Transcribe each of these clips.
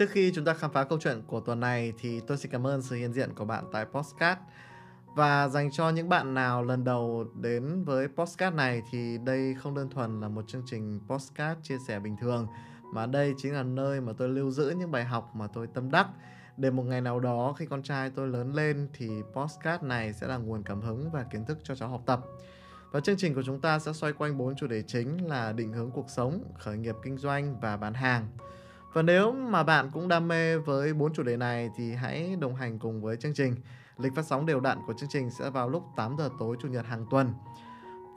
Trước khi chúng ta khám phá câu chuyện của tuần này thì tôi xin cảm ơn sự hiện diện của bạn tại Postcard. Và dành cho những bạn nào lần đầu đến với Postcard này thì đây không đơn thuần là một chương trình Postcard chia sẻ bình thường mà đây chính là nơi mà tôi lưu giữ những bài học mà tôi tâm đắc để một ngày nào đó khi con trai tôi lớn lên thì postcard này sẽ là nguồn cảm hứng và kiến thức cho cháu học tập. Và chương trình của chúng ta sẽ xoay quanh bốn chủ đề chính là định hướng cuộc sống, khởi nghiệp kinh doanh và bán hàng. Và nếu mà bạn cũng đam mê với bốn chủ đề này thì hãy đồng hành cùng với chương trình. Lịch phát sóng đều đặn của chương trình sẽ vào lúc 8 giờ tối chủ nhật hàng tuần.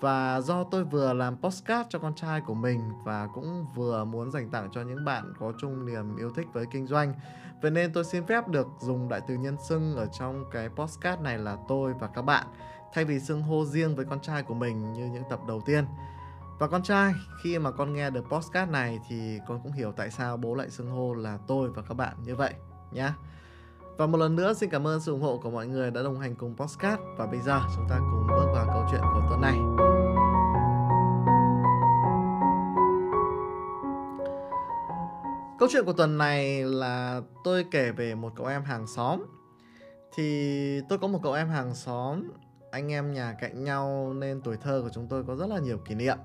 Và do tôi vừa làm postcard cho con trai của mình và cũng vừa muốn dành tặng cho những bạn có chung niềm yêu thích với kinh doanh. Vậy nên tôi xin phép được dùng đại từ nhân xưng ở trong cái postcard này là tôi và các bạn thay vì xưng hô riêng với con trai của mình như những tập đầu tiên. Và con trai, khi mà con nghe được podcast này thì con cũng hiểu tại sao bố lại xưng hô là tôi và các bạn như vậy nhé. Và một lần nữa xin cảm ơn sự ủng hộ của mọi người đã đồng hành cùng podcast và bây giờ chúng ta cùng bước vào câu chuyện của tuần này. Câu chuyện của tuần này là tôi kể về một cậu em hàng xóm. Thì tôi có một cậu em hàng xóm, anh em nhà cạnh nhau nên tuổi thơ của chúng tôi có rất là nhiều kỷ niệm.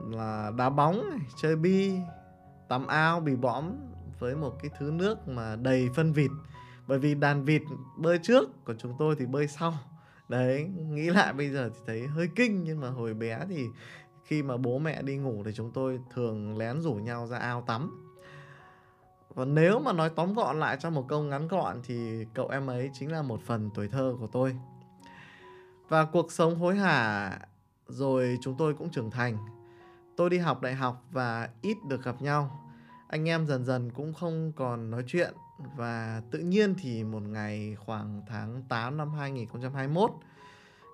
Là đá bóng, chơi bi, tắm ao, bị bõm với một cái thứ nước mà đầy phân vịt. Bởi vì đàn vịt bơi trước, còn chúng tôi thì bơi sau. Đấy, nghĩ lại bây giờ thì thấy hơi kinh nhưng mà hồi bé thì khi mà bố mẹ đi ngủ thì chúng tôi thường lén rủ nhau ra ao tắm và nếu mà nói tóm gọn lại trong một câu ngắn gọn thì cậu em ấy chính là một phần tuổi thơ của tôi. Và cuộc sống hối hả rồi chúng tôi cũng trưởng thành. Tôi đi học đại học và ít được gặp nhau. Anh em dần dần cũng không còn nói chuyện và tự nhiên thì một ngày khoảng tháng 8 năm 2021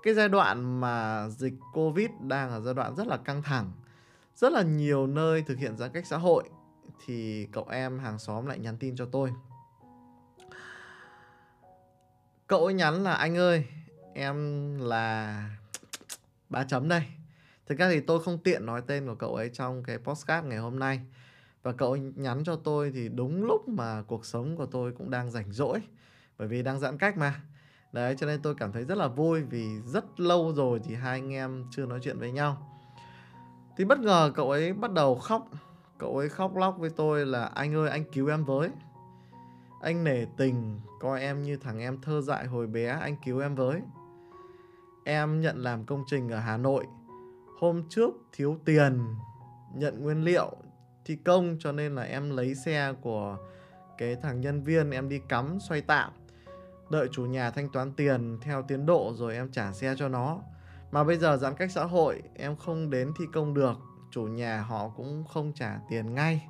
cái giai đoạn mà dịch Covid đang ở giai đoạn rất là căng thẳng. Rất là nhiều nơi thực hiện giãn cách xã hội, thì cậu em hàng xóm lại nhắn tin cho tôi cậu ấy nhắn là, anh ơi, em là ba chấm đây thực ra thì tôi không tiện nói tên của cậu ấy trong cái postcard ngày hôm nay. Và cậu ấy nhắn cho tôi thì đúng lúc mà cuộc sống của tôi cũng đang rảnh rỗi, bởi vì đang giãn cách mà. Đấy, cho nên tôi cảm thấy rất là vui vì rất lâu rồi thì hai anh em chưa nói chuyện với nhau. Thì bất ngờ cậu ấy bắt đầu khóc. Cậu ấy khóc lóc với tôi là, anh ơi, anh cứu em với. Anh nể tình, coi em như thằng em thơ dại hồi bé, anh cứu em với. Em nhận làm công trình ở Hà Nội Hôm trước thiếu tiền, nhận nguyên liệu, thi công, cho nên là em lấy xe của cái thằng nhân viên, em đi cắm, xoay tạm. Đợi chủ nhà thanh toán tiền theo tiến độ rồi em trả xe cho nó. Mà bây giờ giãn cách xã hội, em không đến thi công được, chủ nhà họ cũng không trả tiền ngay.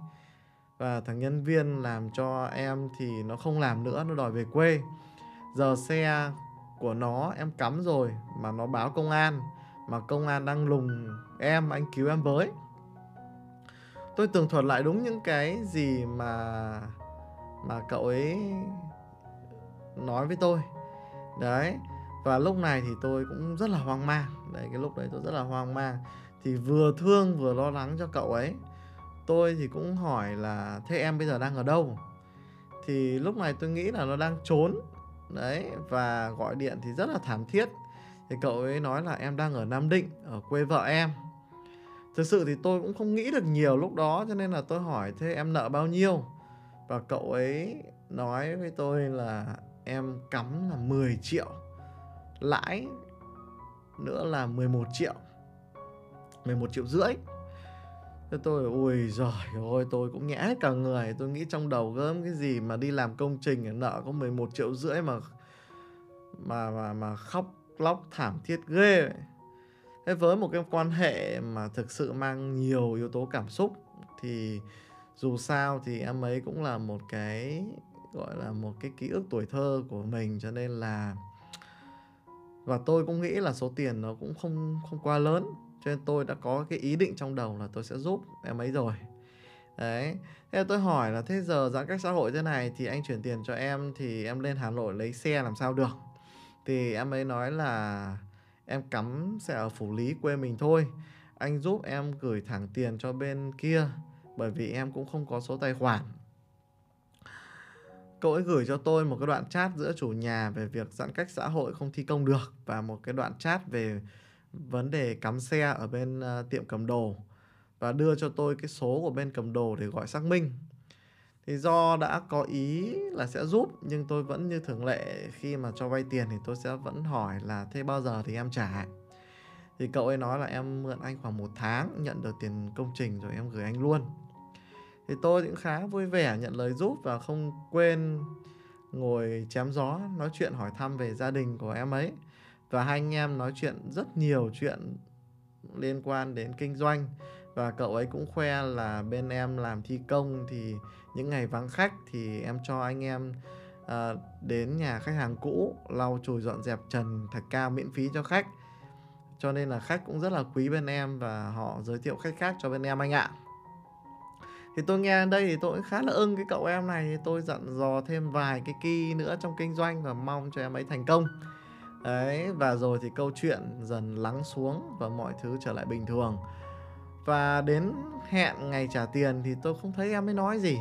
Và thằng nhân viên làm cho em thì nó không làm nữa, nó đòi về quê. Giờ xe của nó em cắm rồi mà nó báo công an mà công an đang lùng em, anh cứu em với. Tôi tường thuật lại đúng những cái gì mà mà cậu ấy nói với tôi. Đấy, và lúc này thì tôi cũng rất là hoang mang. Đấy, cái lúc đấy tôi rất là hoang mang. Thì vừa thương vừa lo lắng cho cậu ấy. Tôi thì cũng hỏi là, thế em bây giờ đang ở đâu? Thì lúc này tôi nghĩ là nó đang trốn. Đấy, và gọi điện thì rất là thảm thiết thì cậu ấy nói là em đang ở nam định, ở quê vợ em. Thực sự thì tôi cũng không nghĩ được nhiều lúc đó, cho nên là tôi hỏi thế em nợ bao nhiêu? Và cậu ấy nói với tôi là em cắm là 10 triệu, lãi nữa là 11 triệu 11 triệu rưỡi. Thế tôi, ui giời ơi, tôi cũng nhẽ hết cả người. Tôi nghĩ trong đầu gớm cái gì mà đi làm công trình nợ có 11 triệu rưỡi mà mà mà mà khóc lóc thảm thiết ghê Thế với một cái quan hệ mà thực sự mang nhiều yếu tố cảm xúc, thì dù sao thì em ấy cũng là một cái, gọi là một cái ký ức tuổi thơ của mình, cho nên là, và tôi cũng nghĩ là số tiền nó cũng không không quá lớn, cho nên tôi đã có cái ý định trong đầu là tôi sẽ giúp em ấy rồi. Đấy. Thế tôi hỏi là, thế giờ giãn cách xã hội thế này thì anh chuyển tiền cho em thì em lên hà nội lấy xe làm sao được? Thì em ấy nói là em cắm sẽ ở phủ lý quê mình thôi. Anh giúp em gửi thẳng tiền cho bên kia bởi vì em cũng không có số tài khoản. Cậu ấy gửi cho tôi một cái đoạn chat giữa chủ nhà về việc giãn cách xã hội không thi công được và một cái đoạn chat về vấn đề cắm xe ở bên uh, tiệm cầm đồ và đưa cho tôi cái số của bên cầm đồ để gọi xác minh thì do đã có ý là sẽ giúp, nhưng tôi vẫn như thường lệ, khi mà cho vay tiền thì tôi sẽ vẫn hỏi là thế bao giờ thì em trả? Thì cậu ấy nói là em mượn anh khoảng một tháng, nhận được tiền công trình rồi em gửi anh luôn. Thì tôi cũng khá vui vẻ nhận lời giúp và không quên ngồi chém gió, nói chuyện hỏi thăm về gia đình của em ấy. Và hai anh em nói chuyện rất nhiều chuyện liên quan đến kinh doanh và cậu ấy cũng khoe là bên em làm thi công thì những ngày vắng khách thì em cho anh em uh, đến nhà khách hàng cũ lau chùi dọn dẹp trần thạch cao miễn phí cho khách. Cho nên là khách cũng rất là quý bên em và họ giới thiệu khách khác cho bên em anh ạ. Thì tôi nghe đây thì tôi cũng khá là ưng cái cậu em này. Thì tôi dặn dò thêm vài cái key nữa trong kinh doanh và mong cho em ấy thành công. Đấy và rồi thì câu chuyện dần lắng xuống và mọi thứ trở lại bình thường và đến hẹn ngày trả tiền thì tôi không thấy em ấy nói gì.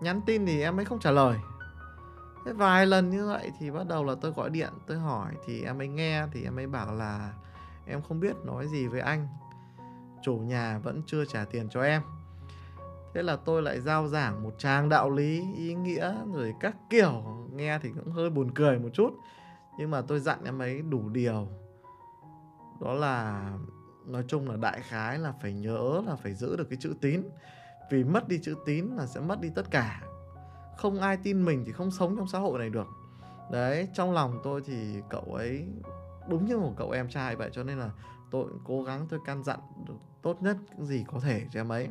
Nhắn tin thì em ấy không trả lời. Thế vài lần như vậy thì bắt đầu là tôi gọi điện, tôi hỏi thì em ấy nghe thì em ấy bảo là em không biết nói gì với anh. Chủ nhà vẫn chưa trả tiền cho em. Thế là tôi lại giao giảng một trang đạo lý, ý nghĩa rồi các kiểu. Nghe thì cũng hơi buồn cười một chút. Nhưng mà tôi dặn em ấy đủ điều. Đó là nói chung là đại khái là phải nhớ là phải giữ được cái chữ tín. Vì mất đi chữ tín là sẽ mất đi tất cả. Không ai tin mình thì không sống trong xã hội này được. Đấy trong lòng tôi thì cậu ấy đúng như một cậu em trai vậy cho nên là tôi cố gắng tôi căn dặn được tốt nhất những gì có thể cho em ấy.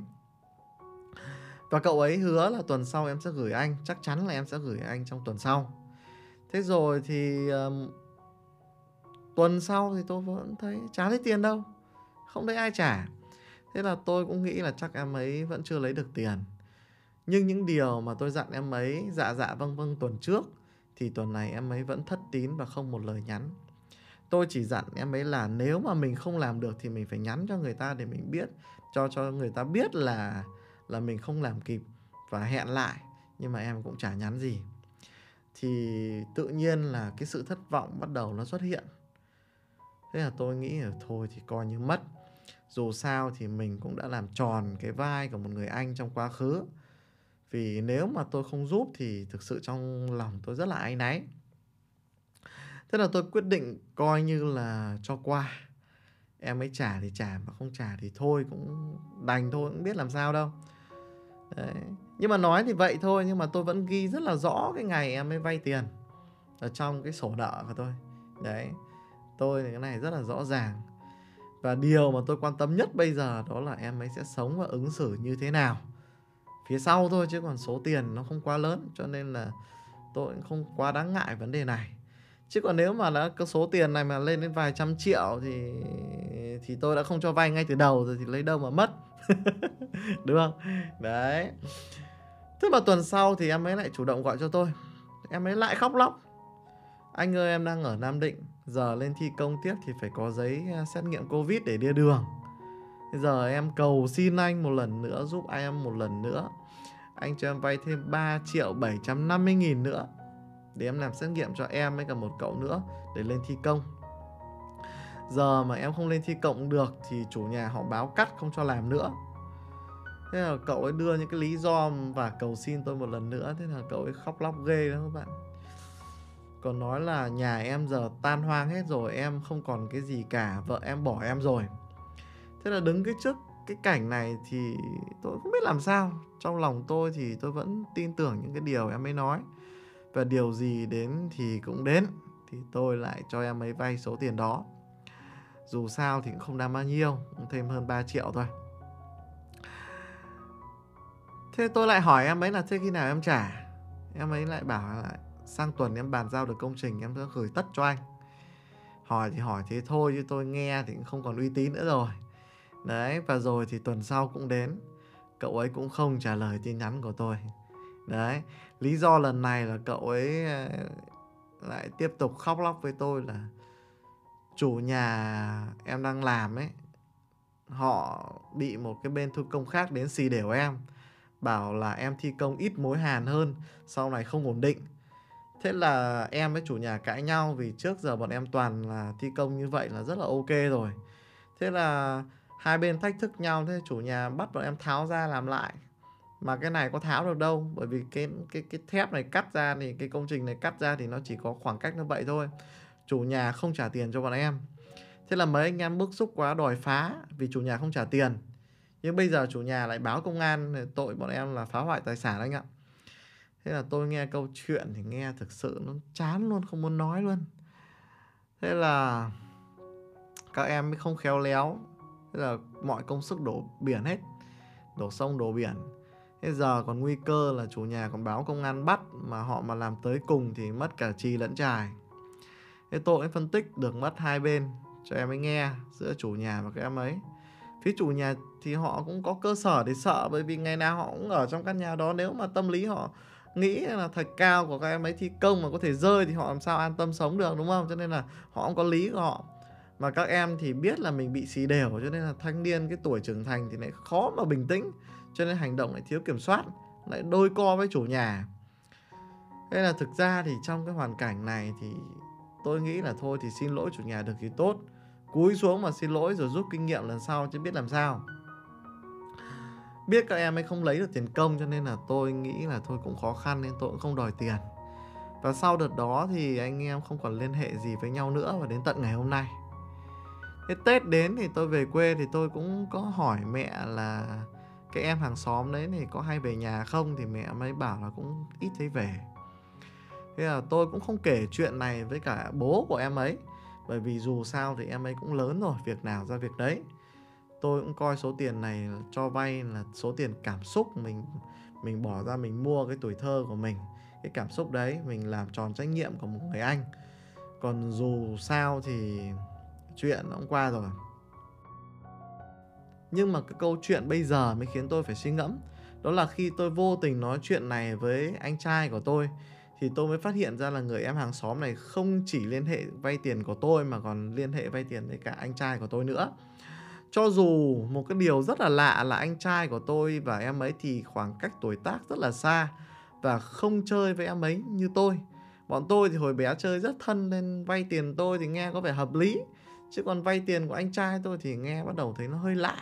Và cậu ấy hứa là tuần sau em sẽ gửi anh chắc chắn là em sẽ gửi anh trong tuần sau. Thế rồi thì um, tuần sau thì tôi vẫn thấy chả lấy tiền đâu không thấy ai trả. Thế là tôi cũng nghĩ là chắc em ấy vẫn chưa lấy được tiền. Nhưng những điều mà tôi dặn em ấy dạ dạ vâng vâng tuần trước, thì tuần này em ấy vẫn thất tín và không một lời nhắn. Tôi chỉ dặn em ấy là nếu mà mình không làm được thì mình phải nhắn cho người ta để mình biết, cho cho người ta biết là là mình không làm kịp và hẹn lại. Nhưng mà em cũng chả nhắn gì. Thì tự nhiên là cái sự thất vọng bắt đầu nó xuất hiện thế là tôi nghĩ là thôi thì coi như mất. Dù sao thì mình cũng đã làm tròn cái vai của một người anh trong quá khứ. Vì nếu mà tôi không giúp thì thực sự trong lòng tôi rất là áy náy. Thế là tôi quyết định coi như là cho qua. Em ấy trả thì trả mà không trả thì thôi, cũng đành thôi, cũng biết làm sao đâu. Đấy. nhưng mà nói thì vậy thôi, nhưng mà tôi vẫn ghi rất là rõ cái ngày em ấy vay tiền ở trong cái sổ nợ của tôi. Đấy tôi thì cái này rất là rõ ràng. Và điều mà tôi quan tâm nhất bây giờ đó là em ấy sẽ sống và ứng xử như thế nào. Phía sau thôi chứ còn số tiền nó không quá lớn, cho nên là tôi cũng không quá đáng ngại vấn đề này. Chứ còn nếu mà đã cái số tiền này mà lên đến vài trăm triệu thì thì tôi đã không cho vay ngay từ đầu rồi thì lấy đâu mà mất. Đúng không? Đấy. Thế mà tuần sau thì em ấy lại chủ động gọi cho tôi. Em ấy lại khóc lóc anh ơi, em đang ở nam định. Giờ lên thi công tiếp thì phải có giấy à, xét nghiệm covid để đi đường. Bây giờ em cầu xin anh một lần nữa, giúp em một lần nữa. Anh cho em vay thêm 3 triệu 750 nghìn nữa để em làm xét nghiệm cho em với cả một cậu nữa để lên thi công. Giờ mà em không lên thi công được thì chủ nhà họ báo cắt, không cho làm nữa. Thế là cậu ấy đưa những cái lý do và cầu xin tôi một lần nữa. Thế là cậu ấy khóc lóc ghê đó các bạn còn nói là nhà em giờ tan hoang hết rồi, em không còn cái gì cả, vợ em bỏ em rồi. Thế là đứng cái trước cái cảnh này thì tôi không biết làm sao. Trong lòng tôi thì tôi vẫn tin tưởng những cái điều em ấy nói. Và điều gì đến thì cũng đến, thì tôi lại cho em ấy vay số tiền đó. Dù sao thì cũng không đáng bao nhiêu thêm hơn 3 triệu thôi. Thế tôi lại hỏi em ấy là thế khi nào em trả? Em ấy lại bảo là sang tuần em bàn giao được công trình em sẽ gửi tất cho anh. Hỏi thì hỏi thế thôi chứ tôi nghe thì cũng không còn uy tín nữa rồi. Đấy và rồi thì tuần sau cũng đến. Cậu ấy cũng không trả lời tin nhắn của tôi. Đấy lý do lần này là cậu ấy ờ, lại tiếp tục khóc lóc với tôi là chủ nhà em đang làm ấy họ bị một cái bên thu công khác đến xì đều em bảo là em thi công ít mối hàn hơn, sau này không ổn định. Thế là em với chủ nhà cãi nhau vì trước giờ bọn em toàn là thi công như vậy là rất là ok rồi. Thế là hai bên thách thức nhau, thế chủ nhà bắt bọn em tháo ra làm lại. Mà cái này có tháo được đâu, bởi vì cái cái cái thép này cắt ra thì, cái công trình này cắt ra thì nó chỉ có khoảng cách như vậy thôi. Chủ nhà không trả tiền cho bọn em. Thế là mấy anh em bức xúc quá, đòi phá, vì chủ nhà không trả tiền. Nhưng bây giờ chủ nhà lại báo công an tội bọn em là phá hoại tài sản anh ạ. Thế là tôi nghe câu chuyện thì nghe thực sự nó chán luôn, không muốn nói luôn. Thế là các em mới không khéo léo. Thế là mọi công sức đổ biển hết. Đổ sông đổ biển. Thế giờ còn nguy cơ là chủ nhà còn báo công an bắt mà họ mà làm tới cùng thì mất cả trì lẫn trài. Thế tôi cũng phân tích được mất hai bên cho em ấy nghe giữa chủ nhà và các em ấy phía chủ nhà thì họ cũng có cơ sở để sợ bởi vì ngày nào họ cũng ở trong căn nhà đó nếu mà tâm lý họ nghĩ là thạch cao của các em ấy thi công mà có thể rơi thì họ làm sao an tâm sống được, đúng không? Cho nên là họ cũng có lý của họ. Mà các em thì biết là mình bị xì đều cho nên là thanh niên cái tuổi trưởng thành thì lại khó mà bình tĩnh. Cho nên hành động lại thiếu kiểm soát, lại đôi co với chủ nhà. Nên là thực ra thì trong cái hoàn cảnh này thì tôi nghĩ là thôi thì xin lỗi chủ nhà được thì tốt. Cúi xuống mà xin lỗi rồi rút kinh nghiệm lần sau chứ biết làm sao biết các em ấy không lấy được tiền công cho nên là tôi nghĩ là thôi cũng khó khăn nên tôi cũng không đòi tiền. Và sau đợt đó thì anh em không còn liên hệ gì với nhau nữa và đến tận ngày hôm nay. Thế tết đến thì tôi về quê thì tôi cũng có hỏi mẹ là cái em hàng xóm đấy thì có hay về nhà không? Thì mẹ mới bảo là cũng ít thấy về. Thế là tôi cũng không kể chuyện này với cả bố của em ấy, bởi vì dù sao thì em ấy cũng lớn rồi, việc nào ra việc đấy tôi cũng coi số tiền này cho vay là số tiền cảm xúc mình mình bỏ ra mình mua cái tuổi thơ của mình, cái cảm xúc đấy mình làm tròn trách nhiệm của một người anh. Còn dù sao thì chuyện nó cũng qua rồi. Nhưng mà cái câu chuyện bây giờ mới khiến tôi phải suy ngẫm, đó là khi tôi vô tình nói chuyện này với anh trai của tôi, thì tôi mới phát hiện ra là người em hàng xóm này không chỉ liên hệ vay tiền của tôi mà còn liên hệ vay tiền với cả anh trai của tôi nữa cho dù một cái điều rất là lạ là anh trai của tôi và em ấy thì khoảng cách tuổi tác rất là xa và không chơi với em ấy như tôi. Bọn tôi thì hồi bé chơi rất thân nên vay tiền tôi thì nghe có vẻ hợp lý. Chứ còn vay tiền của anh trai tôi thì nghe bắt đầu thấy nó hơi lạ.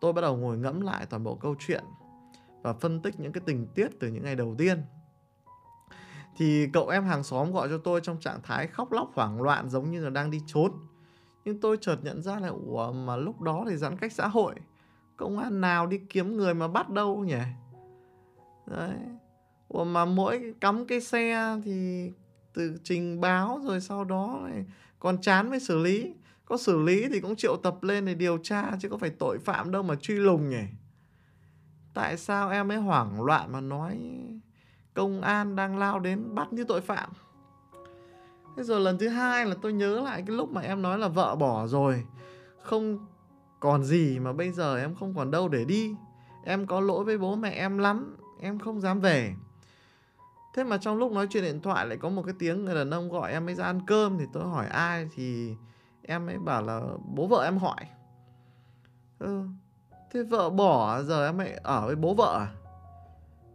Tôi bắt đầu ngồi ngẫm lại toàn bộ câu chuyện và phân tích những cái tình tiết từ những ngày đầu tiên. Thì cậu em hàng xóm gọi cho tôi trong trạng thái khóc lóc hoảng loạn giống như là đang đi trốn nhưng tôi chợt nhận ra là, ủa, mà lúc đó thì giãn cách xã hội, công an nào đi kiếm người mà bắt đâu nhỉ? Đấy. Ủa, mà mỗi cắm cái xe thì từ trình báo rồi sau đó này còn chán mới xử lý. Có xử lý thì cũng triệu tập lên để điều tra chứ có phải tội phạm đâu mà truy lùng nhỉ? Tại sao em ấy hoảng loạn mà nói công an đang lao đến bắt như tội phạm? Thế rồi lần thứ hai là tôi nhớ lại cái lúc mà em nói là vợ bỏ rồi. Không còn gì mà bây giờ em không còn đâu để đi. Em có lỗi với bố mẹ em lắm em không dám về. Thế mà trong lúc nói chuyện điện thoại lại có một cái tiếng người đàn ông gọi em ấy ra ăn cơm thì tôi hỏi ai thì em ấy bảo là bố vợ em hỏi. Ừ, thế vợ bỏ giờ em ấy ở với bố vợ à?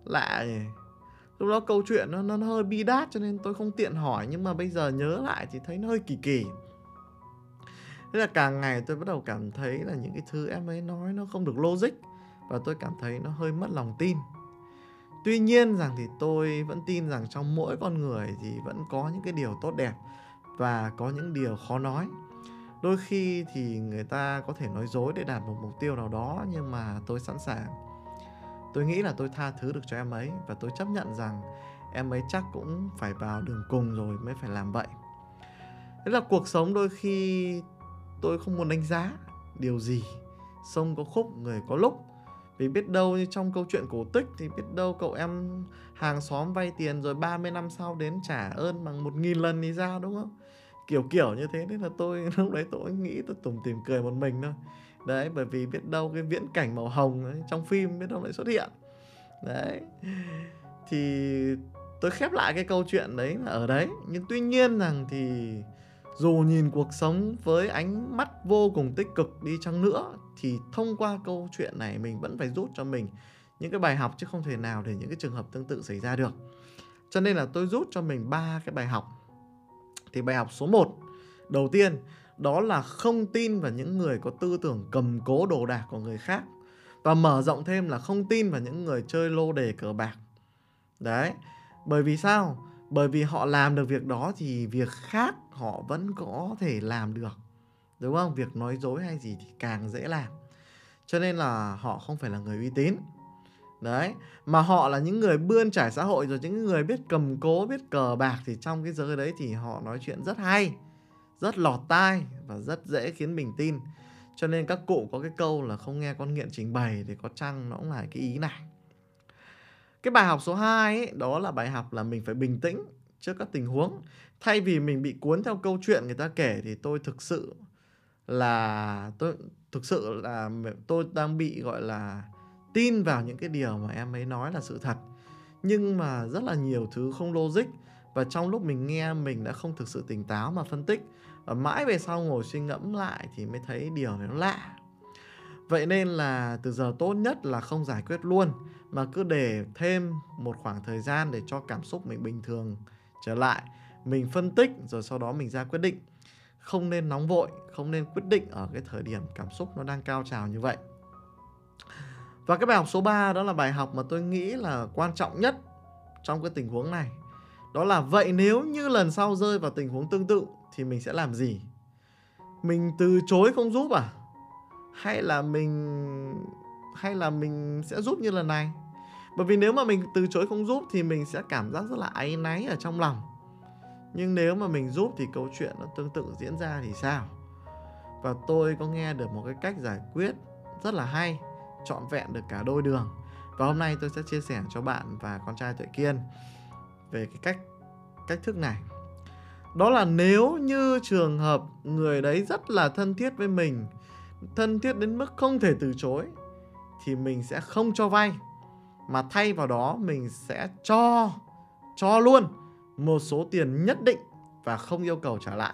Lạ nhỉ lúc đó câu chuyện nó, nó hơi bi đát cho nên tôi không tiện hỏi nhưng mà bây giờ nhớ lại thì thấy nó hơi kỳ kỳ. Thế là càng ngày tôi bắt đầu cảm thấy là những cái thứ em ấy nói nó không được logic và tôi cảm thấy nó hơi mất lòng tin. Tuy nhiên rằng thì tôi vẫn tin rằng trong mỗi con người thì vẫn có những cái điều tốt đẹp và có những điều khó nói. Đôi khi thì người ta có thể nói dối để đạt một mục tiêu nào đó nhưng mà tôi sẵn sàng tôi nghĩ là tôi tha thứ được cho em ấy và tôi chấp nhận rằng em ấy chắc cũng phải vào đường cùng rồi mới phải làm vậy. Thế là cuộc sống đôi khi tôi không muốn đánh giá điều gì. Sông có khúc, người có lúc. Vì biết đâu như trong câu chuyện cổ tích thì biết đâu cậu em hàng xóm vay tiền rồi 30 năm sau đến trả ơn bằng một nghìn lần thì sao đúng không? Kiểu kiểu như thế. Nên là tôi lúc đấy tôi nghĩ, tôi tủm tìm cười một mình thôi đấy bởi vì biết đâu cái viễn cảnh màu hồng ấy, trong phim biết đâu lại xuất hiện. Đấy. Thì tôi khép lại cái câu chuyện đấy là ở đấy. Nhưng tuy nhiên rằng thì dù nhìn cuộc sống với ánh mắt vô cùng tích cực đi chăng nữa thì thông qua câu chuyện này mình vẫn phải rút cho mình những cái bài học chứ không thể nào để những cái trường hợp tương tự xảy ra được. Cho nên là tôi rút cho mình ba cái bài học. Thì bài học số 1 đầu tiên đó là không tin vào những người có tư tưởng cầm cố đồ đạc của người khác. Và mở rộng thêm là không tin vào những người chơi lô đề cờ bạc. Đấy, bởi vì sao? Bởi vì họ làm được việc đó thì việc khác họ vẫn có thể làm được. Đúng không? Việc nói dối hay gì thì càng dễ làm. Cho nên là họ không phải là người uy tín. Đấy, mà họ là những người bươn trải xã hội rồi, những người biết cầm cố, biết cờ bạc thì trong cái giới đấy thì họ nói chuyện rất hay rất lọt tai và rất dễ khiến mình tin. Cho nên các cụ có cái câu là không nghe con nghiện trình bày thì có chăng nó cũng là cái ý này. Cái bài học số 2 ấy, đó là bài học là mình phải bình tĩnh trước các tình huống. Thay vì mình bị cuốn theo câu chuyện người ta kể thì tôi thực sự là tôi thực sự là tôi đang bị gọi là tin vào những cái điều mà em ấy nói là sự thật. Nhưng mà rất là nhiều thứ không logic và trong lúc mình nghe mình đã không thực sự tỉnh táo mà phân tích mãi về sau ngồi suy ngẫm lại thì mới thấy điều này nó lạ. Vậy nên là từ giờ tốt nhất là không giải quyết luôn, mà cứ để thêm một khoảng thời gian để cho cảm xúc mình bình thường trở lại. Mình phân tích rồi sau đó mình ra quyết định. Không nên nóng vội, không nên quyết định ở cái thời điểm cảm xúc nó đang cao trào như vậy. Và cái bài học số 3 đó là bài học mà tôi nghĩ là quan trọng nhất trong cái tình huống này. Đó là vậy nếu như lần sau rơi vào tình huống tương tự thì mình sẽ làm gì? Mình từ chối không giúp à? Hay là mình, hay là mình sẽ giúp như lần này? Bởi vì nếu mà mình từ chối không giúp thì mình sẽ cảm giác rất là áy náy ở trong lòng. Nhưng nếu mà mình giúp thì câu chuyện nó tương tự diễn ra thì sao? Và tôi có nghe được một cái cách giải quyết rất là hay, trọn vẹn được cả đôi đường. Và hôm nay tôi sẽ chia sẻ cho bạn và con trai tuệ kiên về cái cách cách thức này đó là nếu như trường hợp người đấy rất là thân thiết với mình thân thiết đến mức không thể từ chối thì mình sẽ không cho vay mà thay vào đó mình sẽ cho cho luôn một số tiền nhất định và không yêu cầu trả lại.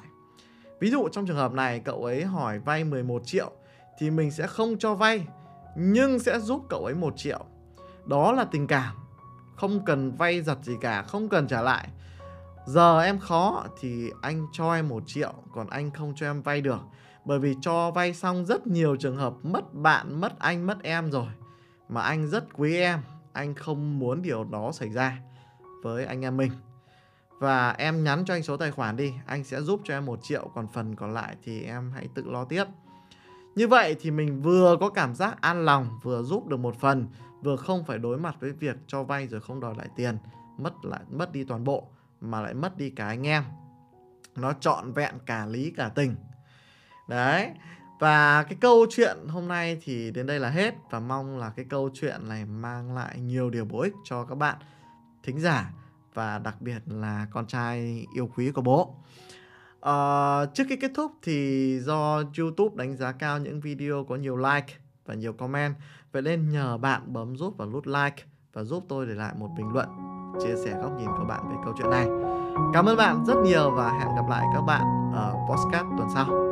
Ví dụ trong trường hợp này cậu ấy hỏi vay 11 triệu thì mình sẽ không cho vay nhưng sẽ giúp cậu ấy 1 triệu. Đó là tình cảm. Không cần vay giật gì cả, không cần trả lại. Giờ em khó thì anh cho em 1 triệu còn anh không cho em vay được. Bởi vì cho vay xong rất nhiều trường hợp mất bạn, mất anh, mất em rồi. Mà anh rất quý em, anh không muốn điều đó xảy ra với anh em mình. Và em nhắn cho anh số tài khoản đi, anh sẽ giúp cho em 1 triệu, còn phần còn lại thì em hãy tự lo tiếp. Như vậy thì mình vừa có cảm giác an lòng, vừa giúp được một phần, vừa không phải đối mặt với việc cho vay rồi không đòi lại tiền, mất lại mất đi toàn bộ mà lại mất đi cả anh em. Nó trọn vẹn cả lý cả tình. Đấy. Và cái câu chuyện hôm nay thì đến đây là hết và mong là cái câu chuyện này mang lại nhiều điều bổ ích cho các bạn thính giả và đặc biệt là con trai yêu quý của bố. Uh, trước khi kết thúc thì do YouTube đánh giá cao những video có nhiều like và nhiều comment Vậy nên nhờ bạn bấm giúp vào nút like và giúp tôi để lại một bình luận chia sẻ góc nhìn của bạn về câu chuyện này. Cảm ơn bạn rất nhiều và hẹn gặp lại các bạn ở podcast tuần sau.